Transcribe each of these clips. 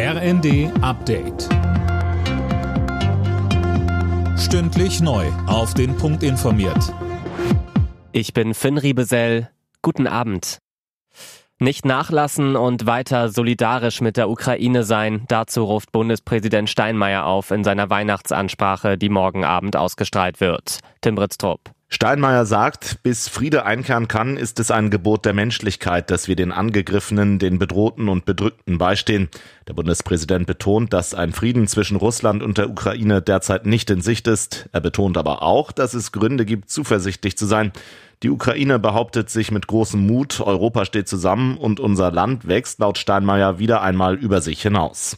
RND Update. Stündlich neu. Auf den Punkt informiert. Ich bin Finn Riebesell. Guten Abend. Nicht nachlassen und weiter solidarisch mit der Ukraine sein, dazu ruft Bundespräsident Steinmeier auf in seiner Weihnachtsansprache, die morgen Abend ausgestrahlt wird. Tim Britztrup. Steinmeier sagt, bis Friede einkehren kann, ist es ein Gebot der Menschlichkeit, dass wir den Angegriffenen, den Bedrohten und Bedrückten beistehen. Der Bundespräsident betont, dass ein Frieden zwischen Russland und der Ukraine derzeit nicht in Sicht ist. Er betont aber auch, dass es Gründe gibt, zuversichtlich zu sein. Die Ukraine behauptet sich mit großem Mut, Europa steht zusammen und unser Land wächst laut Steinmeier wieder einmal über sich hinaus.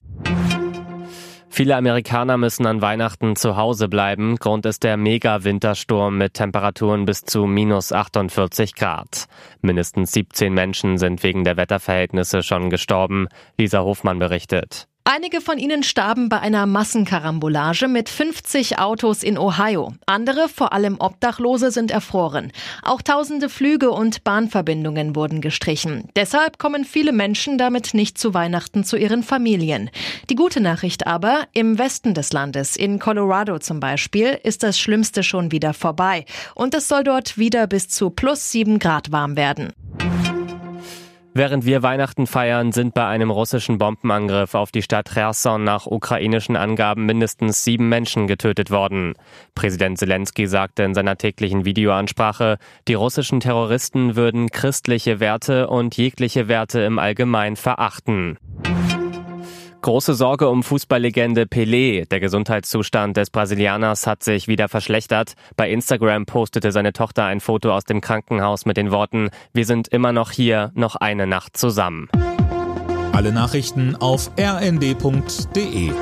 Viele Amerikaner müssen an Weihnachten zu Hause bleiben. Grund ist der Mega-Wintersturm mit Temperaturen bis zu minus 48 Grad. Mindestens 17 Menschen sind wegen der Wetterverhältnisse schon gestorben. Lisa Hofmann berichtet. Einige von ihnen starben bei einer Massenkarambolage mit 50 Autos in Ohio. Andere, vor allem Obdachlose, sind erfroren. Auch tausende Flüge und Bahnverbindungen wurden gestrichen. Deshalb kommen viele Menschen damit nicht zu Weihnachten zu ihren Familien. Die gute Nachricht aber, im Westen des Landes, in Colorado zum Beispiel, ist das Schlimmste schon wieder vorbei. Und es soll dort wieder bis zu plus sieben Grad warm werden. Während wir Weihnachten feiern, sind bei einem russischen Bombenangriff auf die Stadt Cherson nach ukrainischen Angaben mindestens sieben Menschen getötet worden. Präsident Zelensky sagte in seiner täglichen Videoansprache, die russischen Terroristen würden christliche Werte und jegliche Werte im Allgemeinen verachten. Große Sorge um Fußballlegende Pelé. Der Gesundheitszustand des Brasilianers hat sich wieder verschlechtert. Bei Instagram postete seine Tochter ein Foto aus dem Krankenhaus mit den Worten, wir sind immer noch hier, noch eine Nacht zusammen. Alle Nachrichten auf rnd.de